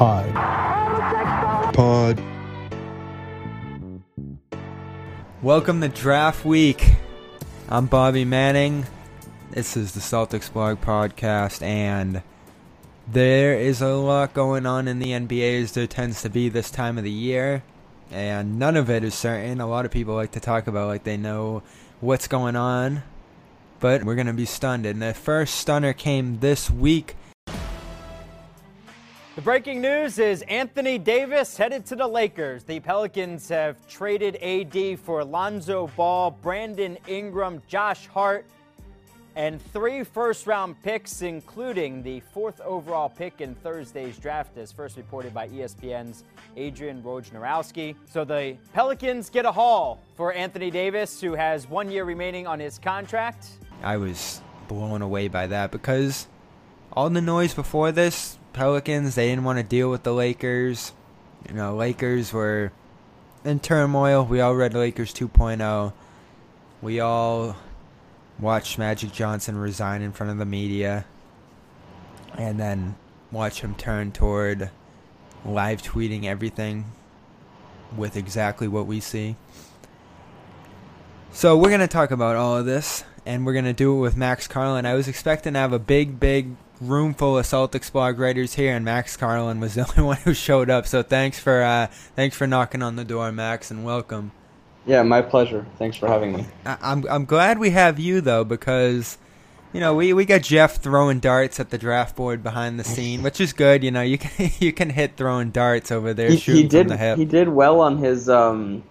Pod. Pod. Welcome to Draft Week. I'm Bobby Manning. This is the Celtics Blog Podcast, and there is a lot going on in the NBA as there tends to be this time of the year, and none of it is certain. A lot of people like to talk about like they know what's going on, but we're going to be stunned. And the first stunner came this week. The breaking news is Anthony Davis headed to the Lakers. The Pelicans have traded AD for Lonzo Ball, Brandon Ingram, Josh Hart, and three first round picks, including the fourth overall pick in Thursday's draft, as first reported by ESPN's Adrian Wojnarowski. So the Pelicans get a haul for Anthony Davis, who has one year remaining on his contract. I was blown away by that because all the noise before this, Pelicans, they didn't want to deal with the Lakers. You know, Lakers were in turmoil. We all read Lakers 2.0. We all watched Magic Johnson resign in front of the media. And then watch him turn toward live tweeting everything with exactly what we see. So we're going to talk about all of this, and we're going to do it with Max Carlin. I was expecting to have a big, big room full of Celtics blog writers here, and Max Carlin was the only one who showed up. So thanks for uh, thanks for knocking on the door, Max, and welcome. Yeah, my pleasure. Thanks for having me. I- I'm I'm glad we have you though because. You know, we, we got Jeff throwing darts at the draft board behind the scene, which is good. You know, you can you can hit throwing darts over there He, he did. the. He did well on his um,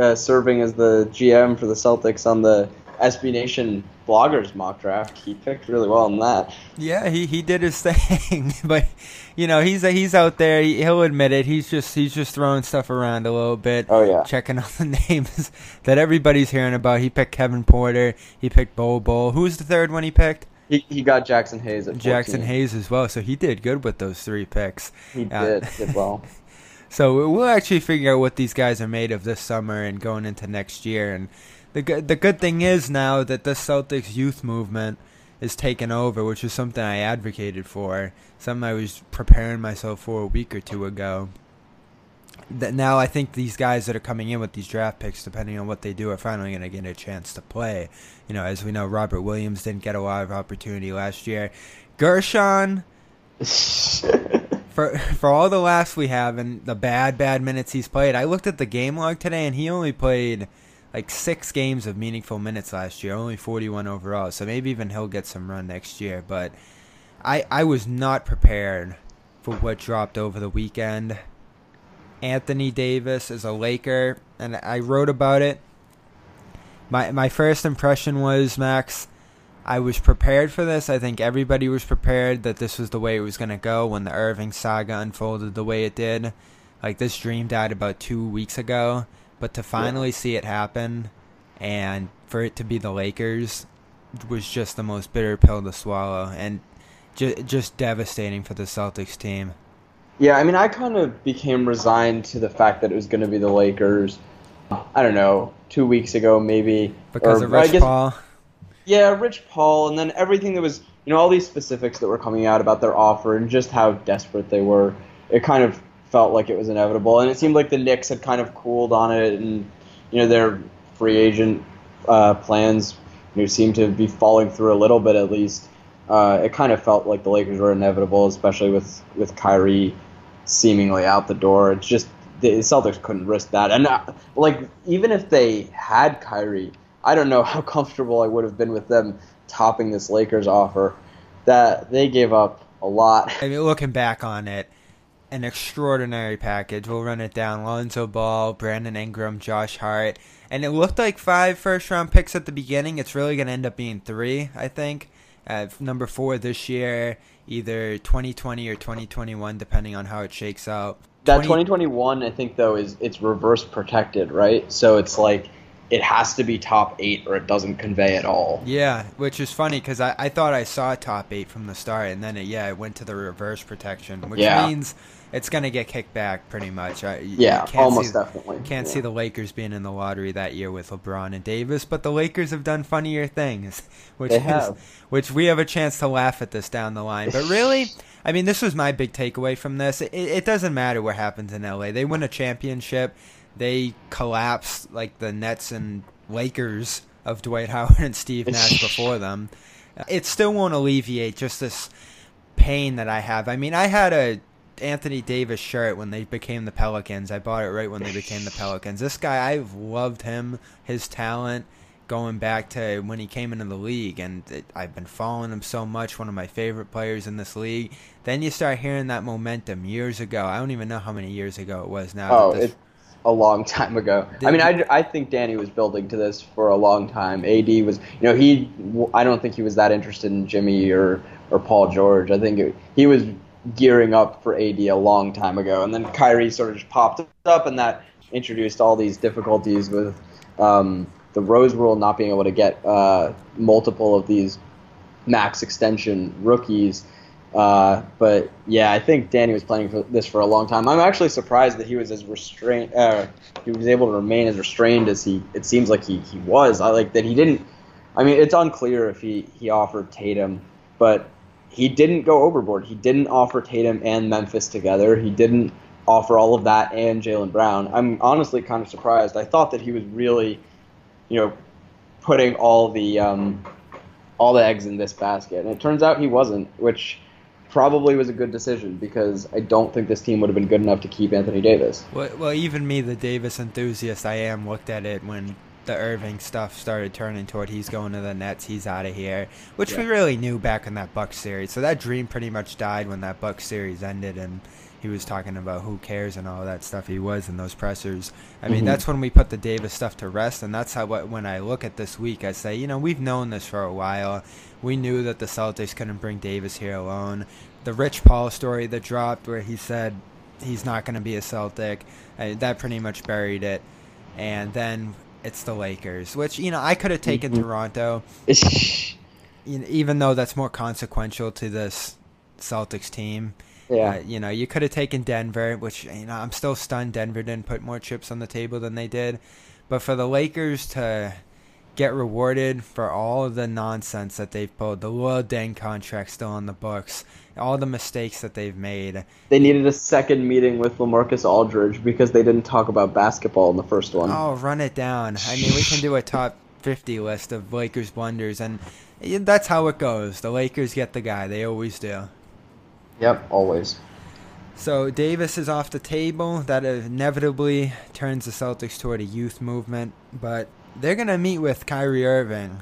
uh, serving as the GM for the Celtics on the SB Nation bloggers mock draft. He picked really well on that. Yeah, he, he did his thing, but you know he's he's out there. He, he'll admit it. He's just he's just throwing stuff around a little bit. Oh, yeah. checking on the names that everybody's hearing about. He picked Kevin Porter. He picked Bol Bol. Who's the third one he picked? He, he got Jaxson Hayes at 14. Jaxson Hayes as well. So he did good with those three picks. He Uh, did did well. So we'll actually figure out what these guys are made of this summer and going into next year. And the good the good thing is now that the Celtics youth movement is taken over, which is something I advocated for, something I was preparing myself for a week or two ago. That now I think these guys that are coming in with these draft picks, depending on what they do, are finally going to get a chance to play. You know, as we know, Robert Williams didn't get a lot of opportunity last year. Guerschon, for for all the laughs we have and the bad bad minutes he's played, I looked at the game log today and he only played like six games of meaningful minutes last year, only 41 overall. So maybe even he'll get some run next year. But I I was not prepared for what dropped over the weekend. Anthony Davis is a Laker, and I wrote about it. My my first impression was Max. I was prepared for this. I think everybody was prepared that this was the way it was going to go when the Irving saga unfolded the way it did. Like this dream died about two weeks ago, but to finally see it happen and for it to be the Lakers was just the most bitter pill to swallow and ju- just devastating for the Celtics team. Yeah, I mean, I kind of became resigned to the fact that it was going to be the Lakers. I don't know, two weeks ago maybe. Because or- of Rich guess- Paul. Yeah, Rich Paul, and then everything that was, you know, all these specifics that were coming out about their offer and just how desperate they were. It kind of felt like it was inevitable, and it seemed like the Knicks had kind of cooled on it, and you know their free agent uh, plans, you know, seemed to be falling through a little bit at least. Uh, it kind of felt like the Lakers were inevitable, especially with with Kyrie seemingly out the door. It's just the Celtics couldn't risk that, and uh, like even if they had Kyrie. I don't know how comfortable I would have been with them topping this Lakers offer. That they gave up a lot. I mean, looking back on it, an extraordinary package. We'll run it down. Lonzo Ball, Brandon Ingram, Josh Hart. And it looked like five first round picks at the beginning. It's really going to end up being three, I think. Uh, number four this year, either 2020 or 2021, depending on how it shakes out. That 20 2021, I think though, is it's reverse protected, right? So it's like it has to be top eight or it doesn't convey at all. Yeah, which is funny because I, I thought I saw top eight from the start, and then it, yeah, it went to the reverse protection, which Yeah. means it's gonna get kicked back pretty much. I, Yeah, can't almost see, definitely. Can't Yeah. see the Lakers being in the lottery that year with LeBron and Davis, but the Lakers have done funnier things, which is which we have a chance to laugh at this down the line. But really, I mean, this was my big takeaway from this. It, it doesn't matter what happens in LA. They win a championship, they collapse like the Nets and Lakers of Dwight Howard and Steve Nash before them. It still won't alleviate just this pain that I have. I mean, I had a Anthony Davis shirt when they became the Pelicans. I bought it right when they became the Pelicans. This guy, I've loved him, his talent, going back to when he came into the league, and it, I've been following him so much. One of my favorite players in this league. Then you start hearing that momentum years ago. I don't even know how many years ago it was now. Oh, this- it's a long time ago. I mean, I, I think Danny was building to this for a long time. AD was, you know, he. I don't think he was that interested in Jimmy or or Paul George. I think it, he was gearing up for AD a long time ago, and then Kyrie sort of just popped up, and that introduced all these difficulties with um, the Rose Rule not being able to get uh, multiple of these max extension rookies. Uh, but yeah, I think Danny was planning for this for a long time. I'm actually surprised that he was as restrained. Uh, he was able to remain as restrained as he. It seems like he, he was. I like that he didn't. I mean, it's unclear if he he offered Tatum, but he didn't go overboard. He didn't offer Tatum and Memphis together. He didn't offer all of that and Jaylen Brown. I'm honestly kind of surprised. I thought that he was really, you know, putting all the um, all the eggs in this basket, and it turns out he wasn't, which probably was a good decision because I don't think this team would have been good enough to keep Anthony Davis. Well, well, even me, the Davis enthusiast I am, looked at it when the Irving stuff started turning toward he's going to the Nets, he's out of here, which we really knew back in that Bucks series. So that dream pretty much died when that Bucks series ended, and he was talking about who cares and all that stuff. He was in those pressers. I mean, Mhm. that's when we put the Davis stuff to rest, and that's how what when I look at this week, I say, you know, we've known this for a while. We knew that the Celtics couldn't bring Davis here alone. The Rich Paul story that dropped, where he said he's not going to be a Celtic, uh, that pretty much buried it. And then it's the Lakers, which you know I could have taken Mhm. Toronto, even though that's more consequential to this Celtics team. Yeah, Uh, you know, you could have taken Denver, which you know I'm still stunned Denver didn't put more chips on the table than they did. But for the Lakers to get rewarded for all of the nonsense that they've pulled, the Luol Deng contract still on the books, all the mistakes that they've made. they needed a second meeting with LaMarcus Aldridge because they didn't talk about basketball in the first one. Oh, run it down. I mean, we can do a top 50 list of Lakers blunders, and that's how it goes. The Lakers get the guy. They always do. Yep, always. So Davis is off the table. That inevitably turns the Celtics toward a youth movement, but they're gonna meet with Kyrie Irving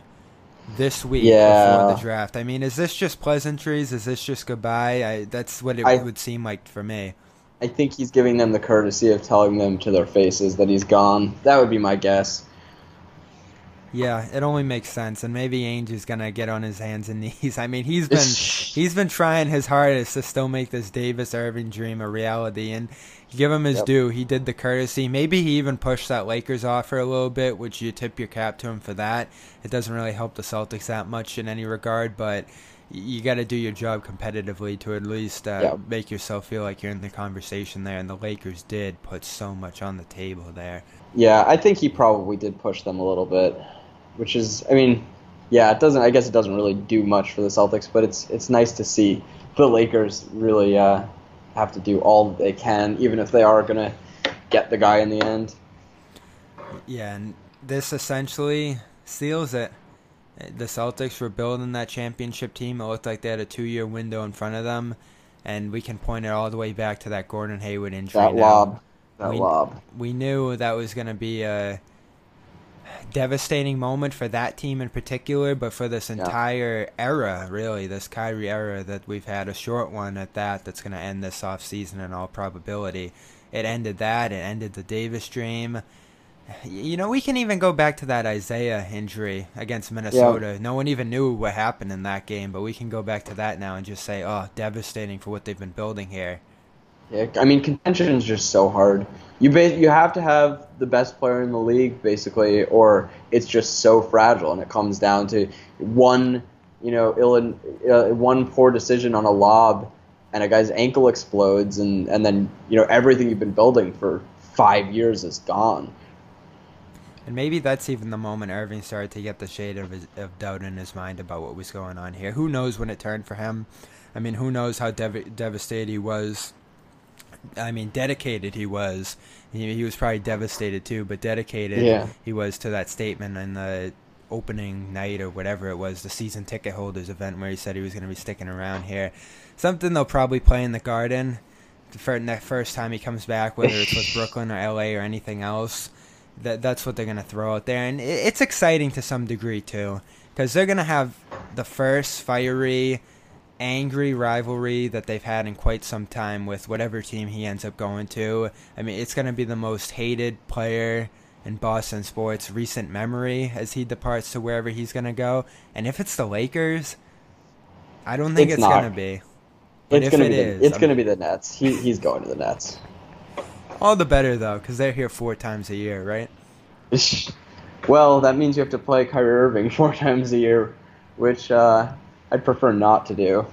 this week Yeah. before the draft. I mean, is this just pleasantries? Is this just goodbye? I, that's what it I- would seem like for me. I think he's giving them the courtesy of telling them to their faces that he's gone. That would be my guess. Yeah, it only makes sense, and maybe Ainge is gonna get on his hands and knees. I mean, he's been he's been trying his hardest to still make this Davis Irving dream a reality, and give him his Yep. due. He did the courtesy. Maybe he even pushed that Lakers offer a little bit, which you tip your cap to him for that. It doesn't really help the Celtics that much in any regard, but you got to do your job competitively to at least uh, Yep. make yourself feel like you're in the conversation there. And the Lakers did put so much on the table there. Yeah, I think he probably did push them a little bit, which is, I mean, yeah, it doesn't. I guess it doesn't really do much for the Celtics, but it's it's nice to see the Lakers really uh, have to do all they can, even if they are gonna get the guy in the end. Yeah, and this essentially seals it. The Celtics were building that championship team. It looked like they had a two-year window in front of them, and we can point it all the way back to that Gordon Hayward injury. That now. lob, that we, lob. we knew that was going to be a devastating moment for that team in particular, but for this entire era, really, this Kyrie era that we've had, a short one at that, that's going to end this off season in all probability. It ended that. It ended the Davis dream. You know, we can even go back to that Isaiah injury against Minnesota. No one even knew what happened in that game, but we can go back to that now and just say, oh, devastating for what they've been building here. Pick. I mean, contention is just so hard. You ba- you have to have the best player in the league basically, or it's just so fragile, and it comes down to one you know ill uh, one poor decision on a lob, and a guy's ankle explodes, and and then you know everything you've been building for five years is gone. And maybe that's even the moment Irving started to get the shade of, his, of doubt in his mind about what was going on here. Who knows when it turned for him? I mean, who knows how dev- devastated he was? I mean, dedicated he was. He, he was probably devastated too, but dedicated Yeah. he was to that statement in the opening night or whatever it was, the season ticket holders event where he said he was going to be sticking around here. Something they'll probably play in the Garden the fir- the first time he comes back, whether it's with Brooklyn or LA or anything else. That that's what they're gonna throw out there, and it, it's exciting to some degree too, because they're gonna have the first fiery, angry rivalry that they've had in quite some time with whatever team he ends up going to. I mean, it's gonna be the most hated player in Boston sports recent memory as he departs to wherever he's gonna go. And if it's the Lakers, I don't think It's it's, gonna be. But It's gonna it be the, is, it's gonna be the Nets. He he's going to the Nets. All the better though, because they're here four times a year, right? well, that means you have to play Kyrie Irving four times a year, which uh, I'd prefer not to do.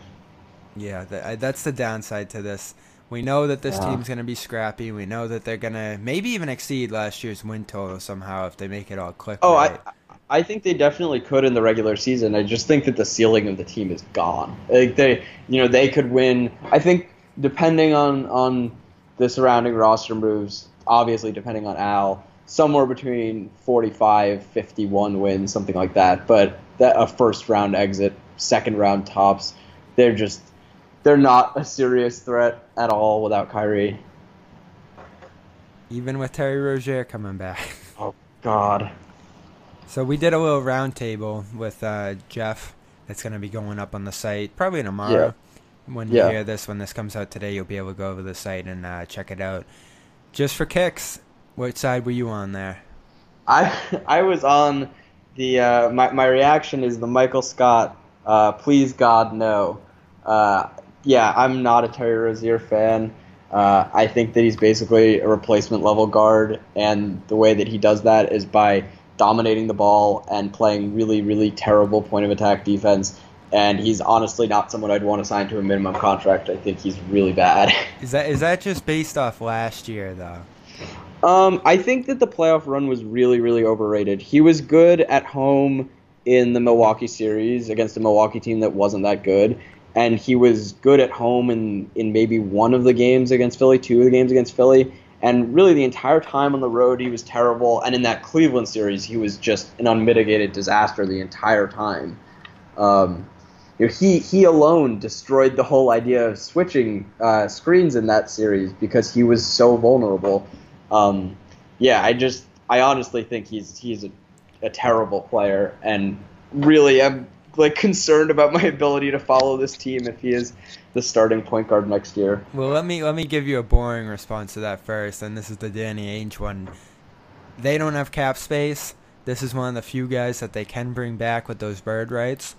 Yeah, th- that's the downside to this. We know that this Yeah. team's going to be scrappy. We know that they're going to maybe even exceed last year's win total somehow if they make it all click. Oh, right. I I think they definitely could in the regular season. I just think that the ceiling of the team is gone. Like they, you know, they could win. I think depending on on the surrounding roster moves, obviously depending on Al, somewhere between 45, 51 wins, something like that. But that a first round exit, second round tops, they're just they're not a serious threat at all without Kyrie. even with Terry Rozier coming back. Oh God. So we did a little roundtable with uh, Jeff. That's going to be going up on the site probably tomorrow. When you Yeah. hear this, when this comes out today, you'll be able to go over the site and uh, check it out. Just for kicks, what side were you on there? I I was on the uh, my my reaction is the Michael Scott. Uh, please God no. Uh, yeah, I'm not a Terry Rozier fan. Uh, I think that he's basically a replacement level guard, and the way that he does that is by dominating the ball and playing really really terrible point of attack defense. And he's honestly not someone I'd want to sign to a minimum contract. I think he's really bad. Is that is that just based off last year though? Um, I think that the playoff run was really, really overrated. He was good at home in the Milwaukee series against a Milwaukee team that wasn't that good, and he was good at home in in maybe one of the games against Philly, two of the games against Philly, and really the entire time on the road he was terrible. And in that Cleveland series, he was just an unmitigated disaster the entire time. Um, you know, he he alone destroyed the whole idea of switching uh, screens in that series because he was so vulnerable. Um, yeah, I just I honestly think he's he's a, a terrible player, and really I'm like concerned about my ability to follow this team if he is the starting point guard next year. Well, let me let me give you a boring response to that first, and this is the Danny Ainge one. They don't have cap space. This is one of the few guys that they can bring back with those bird rights,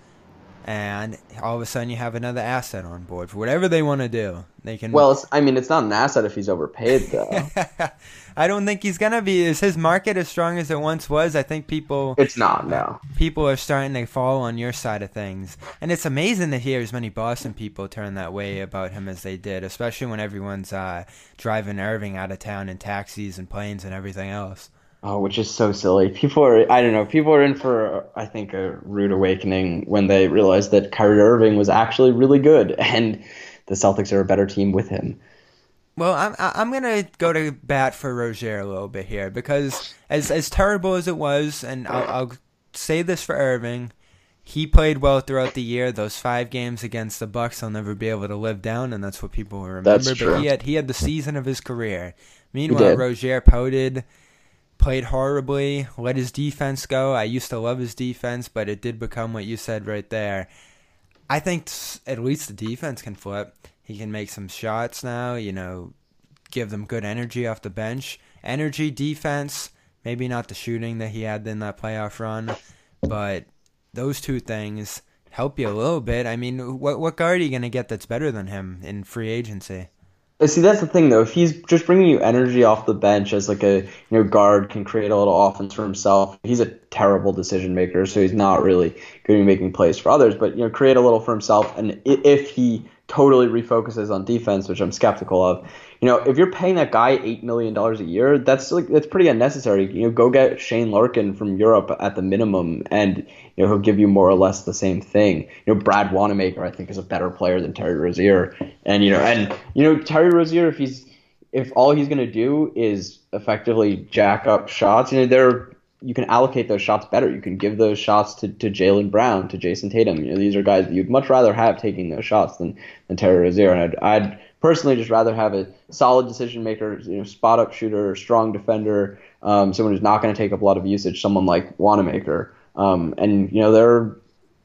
and all of a sudden you have another asset on board for whatever they want to do. They can. Well, I mean, it's not an asset if he's overpaid though. I don't think he's gonna be. Is his market as strong as it once was? I think people it's not. No. people are starting to fall on your side of things. And it's amazing to hear as many Boston people turn that way about him as they did, especially when everyone's uh, driving Irving out of town in taxis and planes and everything else. Oh, which is so silly. People are, I don't know, people are in for, I think, a rude awakening when they realize that Kyrie Irving was actually really good and the Celtics are a better team with him. Well, I'm I- I'm gonna go to bat for Rozier a little bit here because as as terrible as it was, and I'll, I'll say this for Irving, he played well throughout the year. Those five games against the Bucks, I'll never be able to live down, and that's what people will remember. That's but true. he had he had the season of his career. Meanwhile. Rozier pouted, played horribly, let his defense go. I used to love his defense, but it did become what you said right there. I think at least the defense can flip. He can make some shots now, you know, give them good energy off the bench. Energy, defense, maybe not the shooting that he had in that playoff run, but those two things help you a little bit. I mean, what what guard are you going to get that's better than him in free agency? See, that's the thing though. If he's just bringing you energy off the bench as like a you know guard can create a little offense for himself, he's a terrible decision maker. So he's not really going to be making plays for others. But you know, create a little for himself. And if he totally refocuses on defense, which I'm skeptical of, you know, if you're paying that guy eight million dollars a year, that's like that's pretty unnecessary. You know, go get Shane Larkin from Europe at the minimum, and you know he'll give you more or less the same thing. You know, Brad Wanamaker, I think, is a better player than Terry Rozier, and you know, and you know Terry Rozier, if he's if all he's gonna do is effectively jack up shots, you know, there you can allocate those shots better. You can give those shots to, to Jaylen Brown, to Jayson Tatum. You know, these are guys that you'd much rather have taking those shots than, than Terry Rozier. And I'd, I'd personally just rather have a solid decision maker, you know, spot up shooter, strong defender, um, someone who's not going to take up a lot of usage, someone like Wanamaker. Um, and you know, there are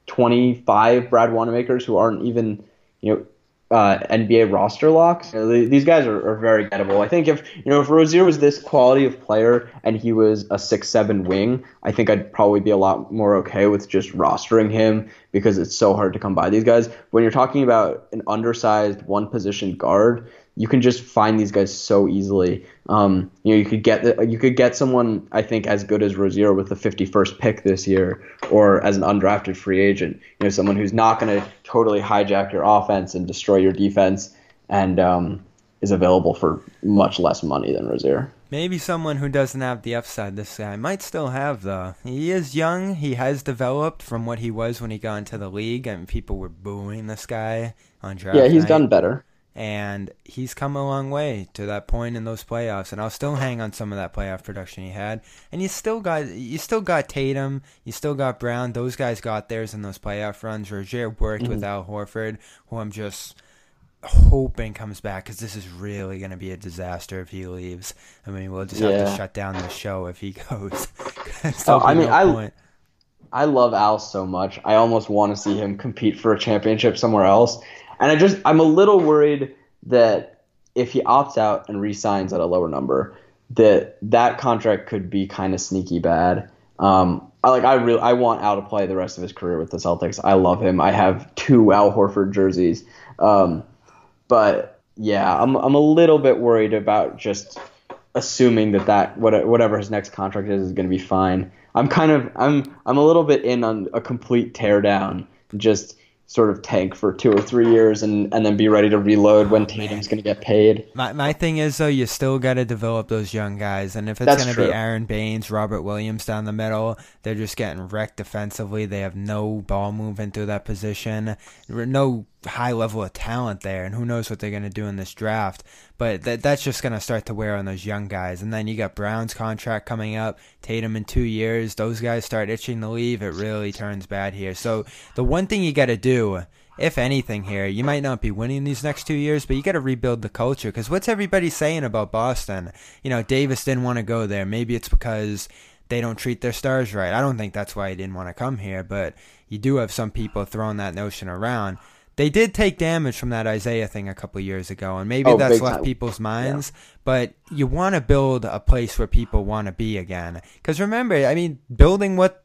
25 Brad Wanamakers who aren't even you know uh, NBA roster locks. You know, the- these guys are, are very gettable. I think if you know if Rozier was this quality of player and he was a six seven wing, I think I'd probably be a lot more okay with just rostering him because it's so hard to come by these guys. When you're talking about an undersized one position guard, you can just find these guys so easily. Um, you know, you could get the, you could get someone I think as good as Rozier with the 51st pick this year, or as an undrafted free agent. You know, someone who's not going to totally hijack your offense and destroy your defense, and um, is available for much less money than Rozier. Maybe someone who doesn't have the upside this guy might still have though. He is young. He has developed from what he was when he got into the league, and people were booing this guy on draft Yeah, he's night. done better. And he's come a long way to that point in those playoffs and I'll still hang on some of that playoff production he had. And you still got you still got Tatum you still got Brown. Those guys got theirs in those playoff runs. Rozier worked mm-hmm. with Al Horford who I'm just hoping comes back because this is really going to be a disaster if he leaves. I mean we'll just have to shut down the show if he goes. Oh, I mean, I- point. I love Al so much. I almost want to see him compete for a championship somewhere else. And I just I'm a little worried that if he opts out and re-signs at a lower number, that that contract could be kind of sneaky bad. Um, I like I really I want Al to play the rest of his career with the Celtics. I love him. I have two Al Horford jerseys. Um, but yeah, I'm I'm a little bit worried about just assuming that that what- whatever his next contract is is going to be fine. I'm kind of I'm I'm a little bit in on a complete teardown, just sort of tank for two or three years and and then be ready to reload when oh, Tatum's going to get paid. My my thing is though, you still got to develop those young guys, and if it's going to be Aron Baynes, Robert Williams down the middle, they're just getting wrecked defensively. They have no ball movement through that position, no high level of talent there, and who knows what they're going to do in this draft. But that that's just going to start to wear on those young guys, and then you got Brown's contract coming up, Tatum in two years. Those guys start itching to leave. It really turns bad here. So the one thing you got to do if anything here, you might not be winning these next two years, but you got to rebuild the culture. Because what's everybody saying about Boston? You know, Davis didn't want to go there. Maybe it's because they don't treat their stars right. I don't think that's why he didn't want to come here, but you do have some people throwing that notion around. They did take damage from that Isaiah thing a couple years ago, and maybe Oh, that's left time. people's minds. But you want to build a place where people want to be again. Because remember, I mean, building what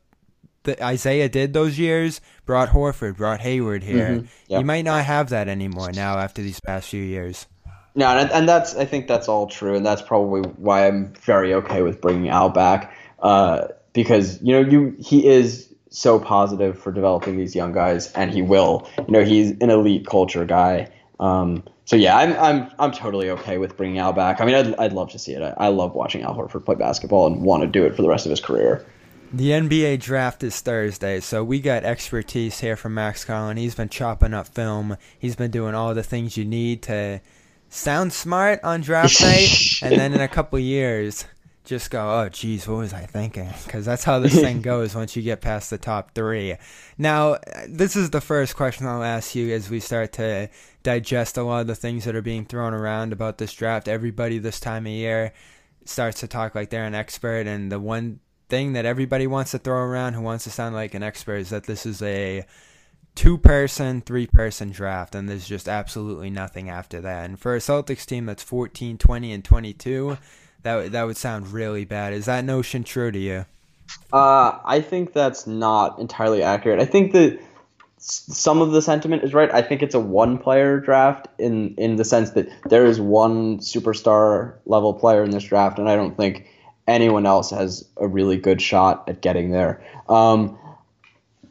the Isaiah did those years brought Horford, brought Hayward here. Mhm. Yep. You might not have that anymore now after these past few years. No, and, and that's I think that's all true, and that's probably why I'm very okay with bringing Al back, uh, because you know you he is so positive for developing these young guys, and he will. You know, he's an elite culture guy. Um, so yeah, I'm I'm I'm totally okay with bringing Al back. I mean, I'd I'd love to see it. I, I love watching Al Horford play basketball and want to do it for the rest of his career. The NBA draft is Thursday, so we got expertise here from Max Carlin. He's been chopping up film. He's been doing all the things you need to sound smart on draft night, and then in a couple years, just go, oh, geez, what was I thinking? Because that's how this thing goes once you get past the top three. Now, this is the first question I'll ask you as we start to digest a lot of the things that are being thrown around about this draft. Everybody this time of year starts to talk like they're an expert, and the one thing that everybody wants to throw around who wants to sound like an expert is that this is a two person, three person draft, and there's just absolutely nothing after that. And for a Celtics team that's 14, 20, and 22, that, that would sound really bad. Is that notion true to you? Uh, I think that's not entirely accurate. I think that some of the sentiment is right. I think it's a one player draft in in the sense that there is one superstar level player in this draft, and I don't think anyone else has a really good shot at getting there. Um,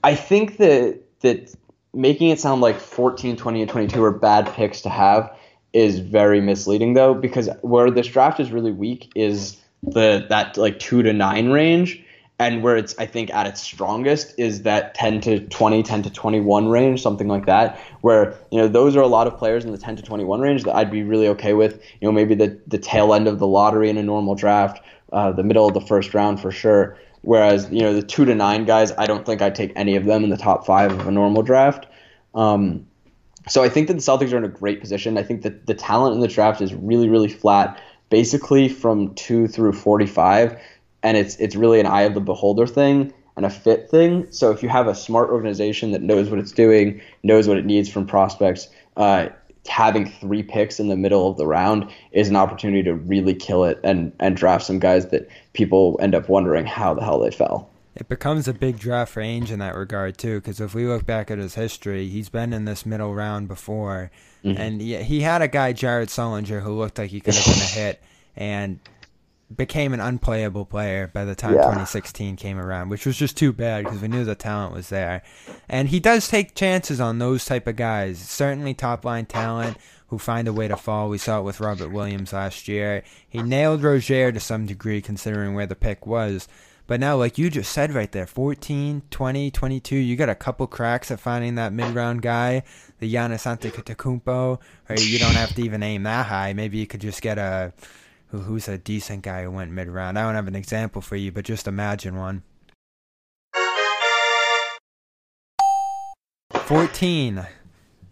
I think that that making it sound like 14, 20, and 22 are bad picks to have is very misleading though because where this draft is really weak is the that like 2 to 9 range and where it's I think at its strongest is that 10 to 20, 10 to 21 range, something like that. Where you know those are a lot of players in the 10 to 21 range that I'd be really okay with. You know maybe the the tail end of the lottery in a normal draft, uh, the middle of the first round for sure. Whereas you know the two to nine guys, I don't think I'd take any of them in the top five of a normal draft. Um, so I think that the Celtics are in a great position. I think that the talent in the draft is really really flat, basically from two through 45 and it's it's really an eye of the beholder thing and a fit thing. So if you have a smart organization that knows what it's doing, knows what it needs from prospects, uh, having three picks in the middle of the round is an opportunity to really kill it and and draft some guys that people end up wondering how the hell they fell. It becomes a big draft for Ainge in that regard too, because if we look back at his history, he's been in this middle round before, mm-hmm. and he, he had a guy Jared Sullinger who looked like he could have been a hit, and became an unplayable player by the time yeah. 2016 came around, which was just too bad because we knew the talent was there. And he does take chances on those type of guys. Certainly top line talent who find a way to fall. We saw it with Robert Williams last year. He nailed Rozier to some degree considering where the pick was. But now, like you just said right there, 14, 20, 22, you got a couple cracks at finding that mid-round guy, the Giannis Antetokounmpo, or you don't have to even aim that high. Maybe you could just get a who, who's a decent guy who went mid round. I don't have an example for you, but just imagine one. 14.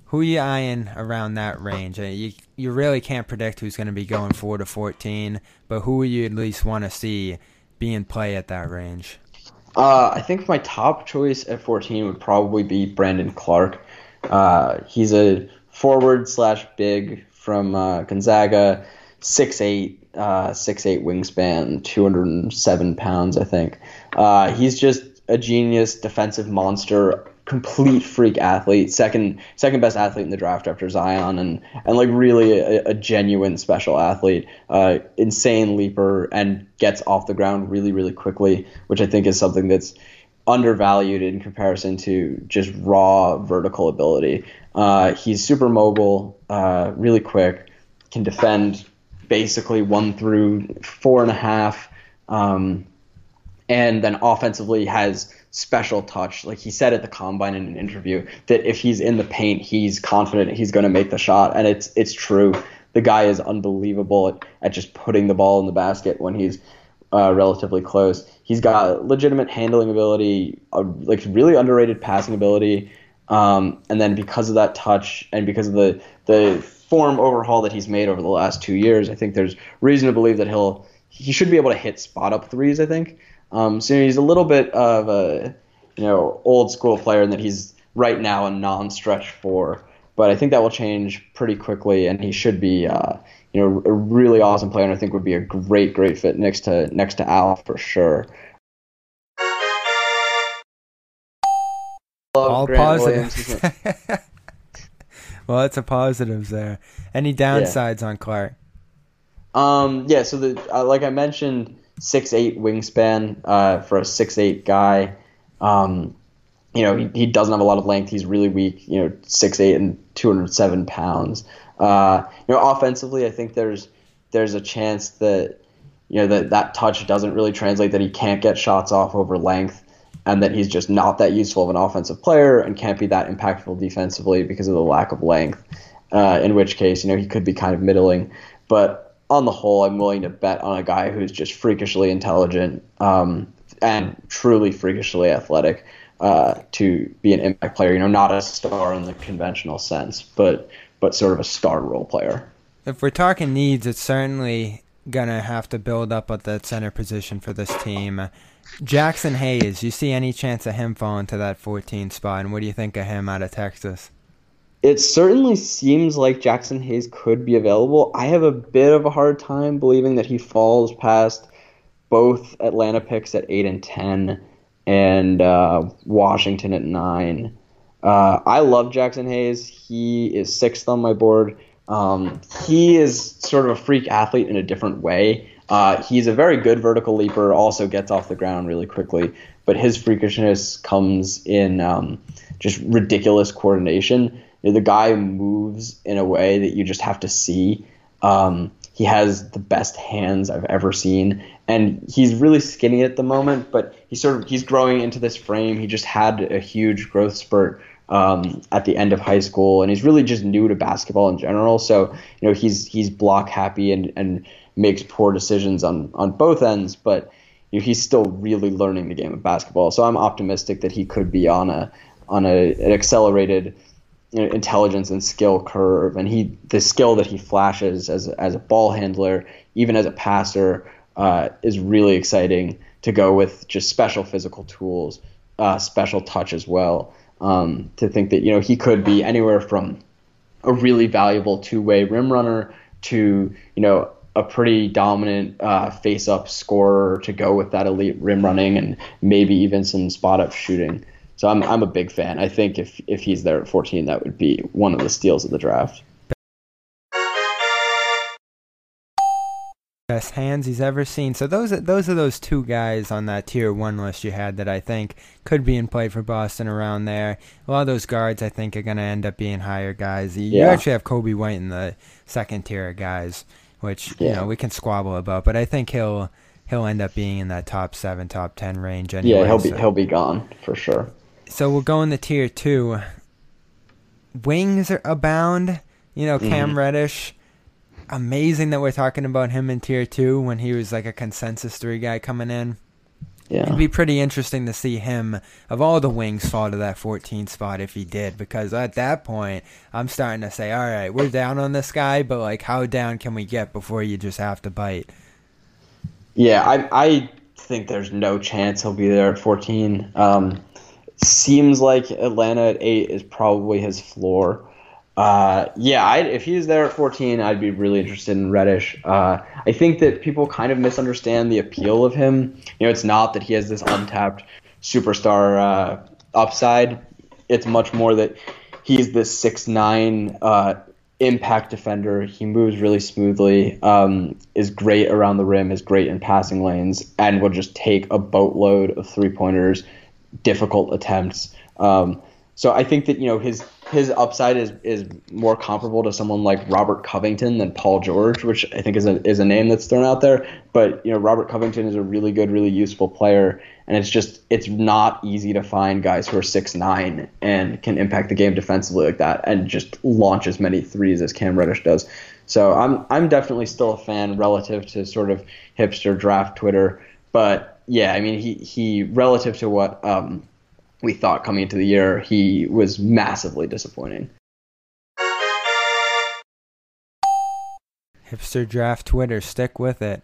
Who are you eyeing around that range? Uh, you you really can't predict who's going to be going 4 to 14, but who would you at least want to see be in play at that range? Uh, I think my top choice at 14 would probably be Brandon Clarke. Uh, he's a forward slash big from uh, Gonzaga, six eight, uh, six eight wingspan, 207 pounds, I think. Uh, he's just a genius defensive monster, complete freak athlete, second second best athlete in the draft after Zion, and and like really a, a genuine special athlete, uh, insane leaper, and gets off the ground really really quickly, which I think is something that's undervalued in comparison to just raw vertical ability. Uh, he's super mobile, uh, really quick, can defend basically one through four and a half. Um, and then offensively has special touch. Like he said at the combine in an interview that if he's in the paint, he's confident he's going to make the shot, and it's it's true. The guy is unbelievable at, at just putting the ball in the basket when he's uh, relatively close. He's got legitimate handling ability, uh, like really underrated passing ability, um, and then because of that touch and because of the the form overhaul that he's made over the last two years, I think there's reason to believe that he'll he should be able to hit spot up threes. I think. Um, so he's a little bit of a you know old school player in that he's right now a non-stretch four, but I think that will change pretty quickly, and he should be uh, you know a really awesome player, and I think would be a great great fit next to next to Al for sure. All positive. well, that's a positives there. Any downsides yeah. on Clarke? Um, yeah. So the uh, like I mentioned, six eight wingspan uh, for a six eight guy. Um, you know, he, he doesn't have a lot of length. He's really weak. You know, six eight and two hundred seven pounds. Uh, you know, offensively, I think there's there's a chance that you know that that touch doesn't really translate. That he can't get shots off over length and that he's just not that useful of an offensive player and can't be that impactful defensively because of the lack of length. Uh, in which case, you know, he could be kind of middling. But on the whole, I'm willing to bet on a guy who's just freakishly intelligent um, and truly freakishly athletic uh, to be an impact player. You know, not a star in the conventional sense, but but sort of a star role player. If we're talking needs, it's certainly gonna have to build up at that center position for this team. Jaxson Hayes, you see any chance of him falling to that 14 spot? And what do you think of him out of Texas? It certainly seems like Jaxson Hayes could be available. I have a bit of a hard time believing that he falls past both Atlanta picks at 8 and 10 and uh, Washington at 9. Uh, I love Jaxson Hayes. He is sixth on my board. Um, he is sort of a freak athlete in a different way. Uh, he's a very good vertical leaper, also gets off the ground really quickly, but his freakishness comes in um, just ridiculous coordination. You know, the guy moves in a way that you just have to see. Um, he has the best hands I've ever seen, and he's really skinny at the moment, but he's sort of he's growing into this frame. He just had a huge growth spurt um, at the end of high school, and he's really just new to basketball in general. So you know he's he's block happy and and makes poor decisions on on both ends, but you know, he's still really learning the game of basketball. So I'm optimistic that he could be on a on a, an accelerated you know, intelligence and skill curve, and he the skill that he flashes as as a ball handler, even as a passer, uh, is really exciting to go with just special physical tools, uh, special touch as well. Um, to think that you know he could be anywhere from a really valuable two-way rim runner to you know a pretty dominant uh, face-up scorer to go with that elite rim running and maybe even some spot-up shooting. So I'm I'm a big fan. I think if if he's there at 14, that would be one of the steals of the draft. Best hands he's ever seen. So those are those are those two guys on that tier one list you had that I think could be in play for Boston around there. A lot of those guards I think are going to end up being higher guys. You Yeah. actually have Coby White in the second tier of guys, which you know we can squabble about, but I think he'll he'll end up being in that top seven, top ten range anyway. Yeah, he'll be he'll be gone for sure. so we'll go in the tier two. Wings are abound. You know, Cam Mm-hmm. Reddish. Amazing that we're talking about him in tier two when he was like a consensus three guy coming in. Yeah. It'd be pretty interesting to see him, of all the wings, fall to that 14 spot if he did. Because at that point, I'm starting to say, all right, we're down on this guy, but like, how down can we get before you just have to bite? Yeah, I I think there's no chance he'll be there at 14. Um, seems like Atlanta at eight is probably his floor. Uh, yeah, i if he's there at 14, I'd be really interested in Reddish. Uh, I think that people kind of misunderstand the appeal of him. You know, it's not that he has this untapped superstar uh, upside. It's much more that he's this six nine uh, impact defender. He moves really smoothly, um, is great around the rim, is great in passing lanes, and will just take a boatload of three pointers, difficult attempts. Um, so I think that you know his his upside is is more comparable to someone like Robert Covington than Paul George, which I think is a is a name that's thrown out there. But you know Robert Covington is a really good, really useful player, and it's just it's not easy to find guys who are six nine and can impact the game defensively like that and just launch as many threes as Cam Reddish does. So I'm I'm definitely still a fan relative to sort of hipster draft Twitter, but yeah, I mean he he relative to what um, we thought coming into the year, he was massively disappointing. Hipster draft Twitter, stick with it.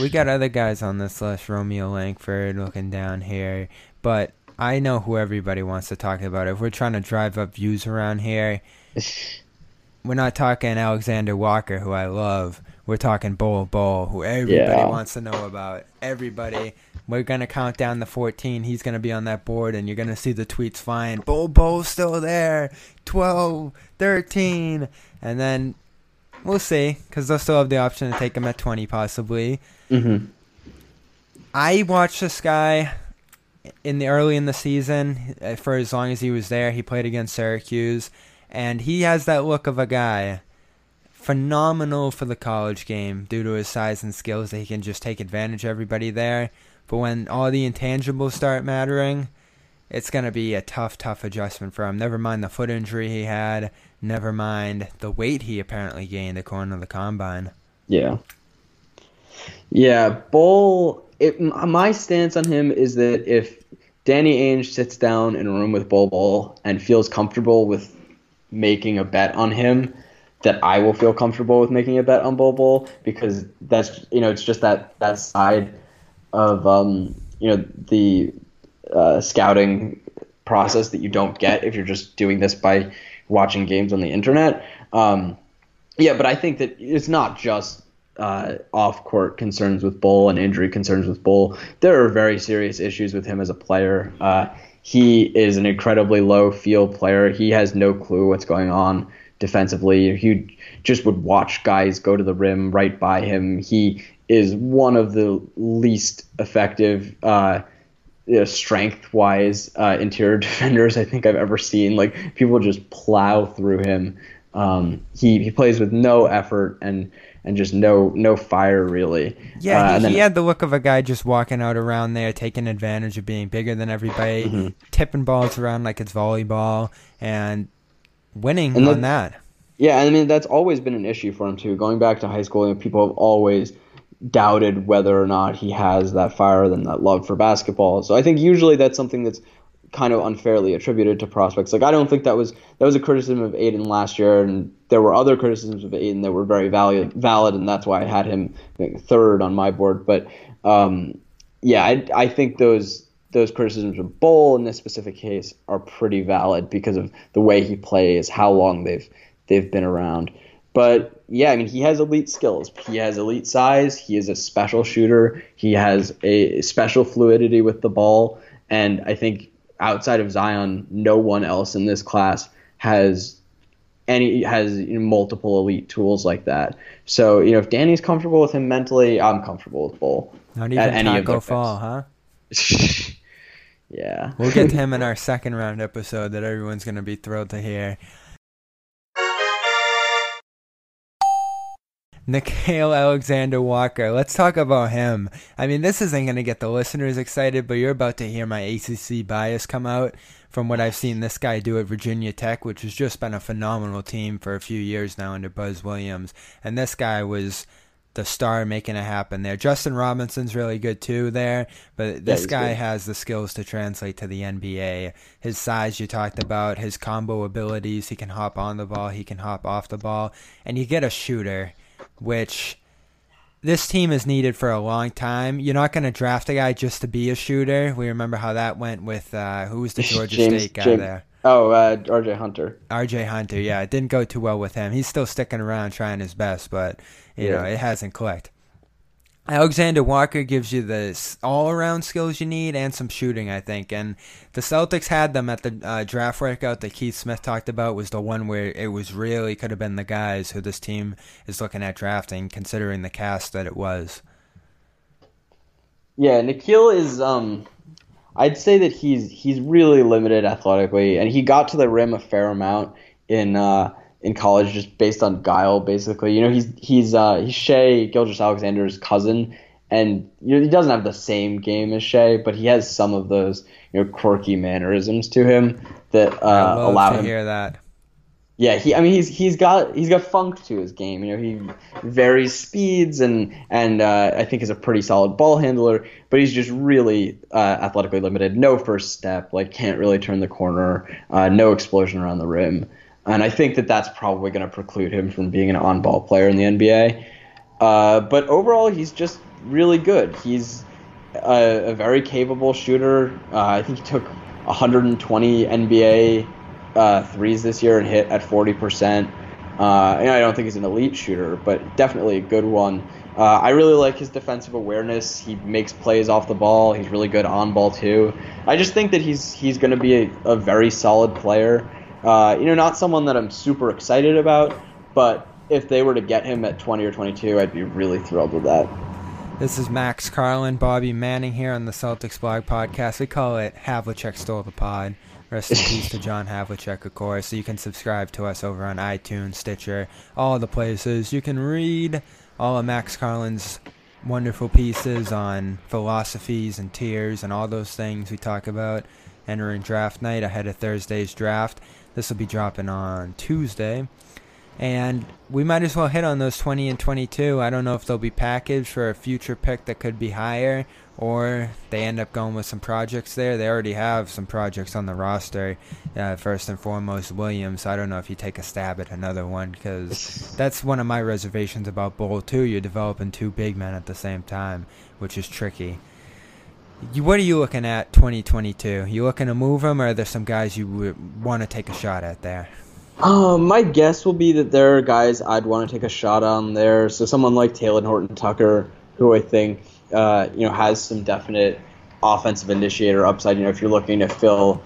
We got other guys on this list, Romeo Langford looking down here, but I know who everybody wants to talk about. If we're trying to drive up views around here, we're not talking Alexander Walker, who I love. We're talking Bol Bol, who everybody Yeah. wants to know about. Everybody. We're going to count down the 14. He's going to be on that board, and you're going to see the tweets flying. Bol Bol's still there. 12, 13. And then we'll see, because they'll still have the option to take him at 20, possibly. Mm-hmm. I watched this guy in the early in the season uh, for as long as he was there. He played against Syracuse, and he has that look of a guy phenomenal for the college game due to his size and skills that he can just take advantage of everybody there. But when all the intangibles start mattering, it's going to be a tough, tough adjustment for him. Never mind the foot injury he had. Never mind the weight he apparently gained according to the combine. Yeah. Yeah, Bol. It, my stance on him is that if Danny Ainge sits down in a room with Bol Bol and feels comfortable with making a bet on him, that I will feel comfortable with making a bet on Bol Bol because that's you know it's just that that side of um, you know the uh, scouting process that you don't get if you're just doing this by watching games on the internet. Um, yeah, but I think that it's not just uh, off-court concerns with Bol and injury concerns with Bol. There are very serious issues with him as a player. Uh, he is an incredibly low field player. He has no clue what's going on defensively. He just would watch guys go to the rim right by him. He is one of the least effective uh, you know, strength-wise uh, interior defenders I think I've ever seen. Like people just plow through him. Um, he he plays with no effort and and just no no fire really. Yeah, Uh, he, and then- he had the look of a guy just walking out around there, taking advantage of being bigger than everybody, Mm-hmm. tipping balls around like it's volleyball, and winning And on that. Yeah, I mean that's always been an issue for him too. Going back to high school, you know, people have always doubted whether or not he has that fire and that love for basketball. So I think usually that's something that's kind of unfairly attributed to prospects. Like I don't think that was that was a criticism of Ayton last year, and there were other criticisms of Ayton that were very valid, valid, and that's why I had him third on my board. But um, yeah, I, I think those those criticisms of Bol in this specific case are pretty valid because of the way he plays, how long they've they've been around. But yeah, I mean, he has elite skills. He has elite size. He is a special shooter. He has a special fluidity with the ball. And I think outside of Zion, no one else in this class has any has you know, multiple elite tools like that. So you know, if Danny's comfortable with him mentally, I'm comfortable with Bol. Not at even any of Tacko their Fall, huh? yeah. We'll get to him in our second round episode that everyone's going to be thrilled to hear. Nickeil Alexander Walker. Let's talk about him. I mean, this isn't going to get the listeners excited, but you're about to hear my ACC bias come out from what I've seen this guy do at Virginia Tech, which has just been a phenomenal team for a few years now under Buzz Williams. And this guy was the star making it happen there. Justin Robinson's really good too there, but this guy good. has the skills to translate to the NBA. His size you talked about, his combo abilities, he can hop on the ball, he can hop off the ball, and you get a shooter, which this team is needed for a long time. You're not going to draft a guy just to be a shooter. We remember how that went with uh, who was the Georgia James- State guy James- there. Oh, uh, RJ Hunter. RJ Hunter, yeah, it didn't go too well with him. He's still sticking around trying his best, but you know, it hasn't clicked. Alexander Walker gives you the all-around skills you need and some shooting, I think. And the Celtics had them at the uh, draft workout that Keith Smith talked about was the one where it was really could have been the guys who this team is looking at drafting, considering the cast that it was. Yeah, Nickeil is. Um, I'd say that he's he's really limited athletically, and he got to the rim a fair amount in uh, in college just based on guile, basically. You know, he's he's uh, he's Shai Gilgeous Alexander's cousin, and you know, he doesn't have the same game as Shai, but he has some of those you know quirky mannerisms to him that I uh, love allow to him hear that. yeah, he. I mean, he's he's got he's got funk to his game. You know, he varies speeds and and uh, I think is a pretty solid ball handler. But he's just really uh, athletically limited. No first step. Like can't really turn the corner. Uh, no explosion around the rim. And I think that that's probably going to preclude him from being an on-ball player in the NBA. Uh, but overall, he's just really good. He's a, a very capable shooter. Uh, I think he took 120 NBA uh, threes this year and hit at 40%. Uh, and I don't think he's an elite shooter, but definitely a good one. Uh, I really like his defensive awareness. He makes plays off the ball. He's really good on ball too. I just think that he's he's going to be a, a very solid player. Uh, you know, not someone that I'm super excited about, but if they were to get him at 20 or 22, I'd be really thrilled with that. This is Max Carlin, Bobby Manning here on the Celtics Blog Podcast. We call it Havlicek Stole the Pod. Rest in peace to John Havlicek, of course. So you can subscribe to us over on iTunes, Stitcher, all the places. You can read all of Max Carlin's wonderful pieces on philosophies and tiers and all those things we talk about entering draft night ahead of Thursday's draft. This will be dropping on Tuesday. And we might as well hit on those 20 and 22. I don't know if they'll be packaged for a future pick that could be higher, or they end up going with some projects there. They already have some projects on the roster. Uh, first and foremost, Williams. I don't know if you take a stab at another one because that's one of my reservations about Bol, too. You're developing two big men at the same time, which is tricky. You, what are you looking at 2022? You looking to move them, or are there some guys you would want to take a shot at there? Um, my guess will be that there are guys I'd want to take a shot on there. So someone like Talen Horton Tucker, who I think uh, you know has some definite offensive initiator upside. You know, if you're looking to fill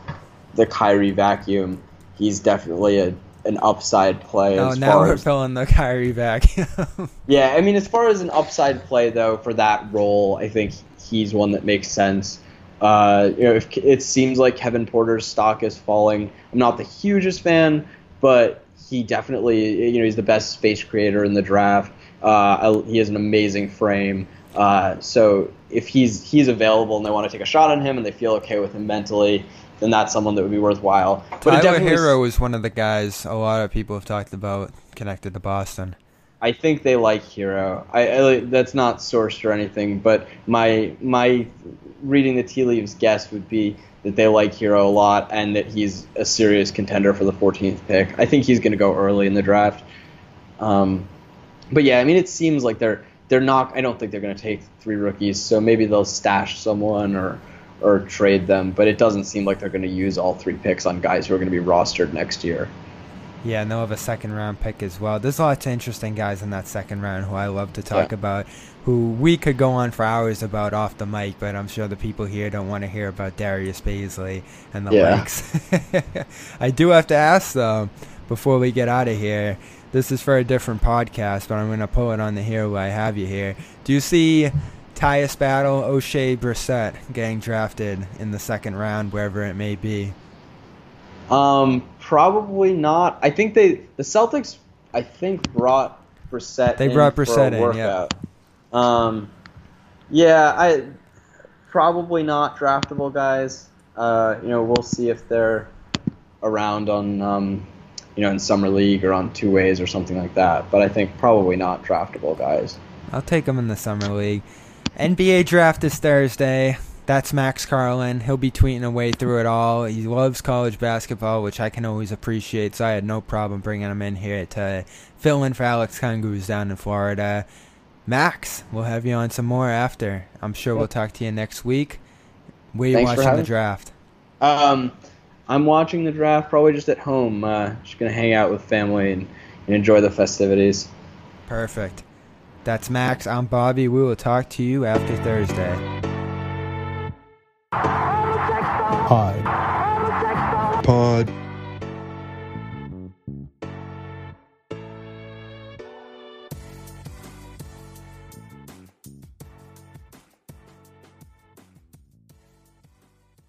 the Kyrie vacuum, he's definitely a an upside play. Oh, now we're as, filling the Kyrie back. yeah, I mean, as far as an upside play though for that role, I think he's one that makes sense. Uh, you know, if it seems like Kevin Porter's stock is falling, I'm not the hugest fan, but he definitely, you know, he's the best space creator in the draft. Uh, he has an amazing frame. Uh, so if he's he's available and they want to take a shot on him and they feel okay with him mentally, then that's someone that would be worthwhile. But Tyler Herro is one of the guys a lot of people have talked about connected to Boston. I think they like Herro. I, I, that's not sourced or anything, but my my reading the tea leaves guess would be that they like Herro a lot and that he's a serious contender for the 14th pick. I think he's going to go early in the draft. Um, but yeah, I mean, it seems like they're they're not. I don't think they're going to take three rookies, so maybe they'll stash someone or or trade them. But it doesn't seem like they're going to use all three picks on guys who are going to be rostered next year. Yeah, and they'll have a second round pick as well. There's lots of interesting guys in that second round who I love to talk yeah. about, who we could go on for hours about off the mic, but I'm sure the people here don't want to hear about Darius Bazley and the yeah. likes. I do have to ask though, before we get out of here, this is for a different podcast, but I'm going to pull it on the here while I have you here. Do you see Tyus Battle, Oshae Brissett getting drafted in the second round, wherever it may be? Um, probably not. I think they the Celtics. I think brought Brissett. They brought Brissett in. Yeah. Um, yeah. I probably not draftable guys. Uh, you know, we'll see if they're around on um, you know, in summer league or on two ways or something like that. But I think probably not draftable guys. I'll take them in the summer league. NBA draft is Thursday. That's Max Carlin. He'll be tweeting away through it all. He loves college basketball, which I can always appreciate. So I had no problem bringing him in here to fill in for Alex Kung, who's down in Florida. Max, we'll have you on some more after. I'm sure we'll talk to you next week. Where you Thanks watching the draft? Um, I'm watching the draft probably just at home. Uh, just gonna hang out with family and, and enjoy the festivities. Perfect. That's Max. I'm Bobby. We will talk to you after Thursday. Pod. Pod.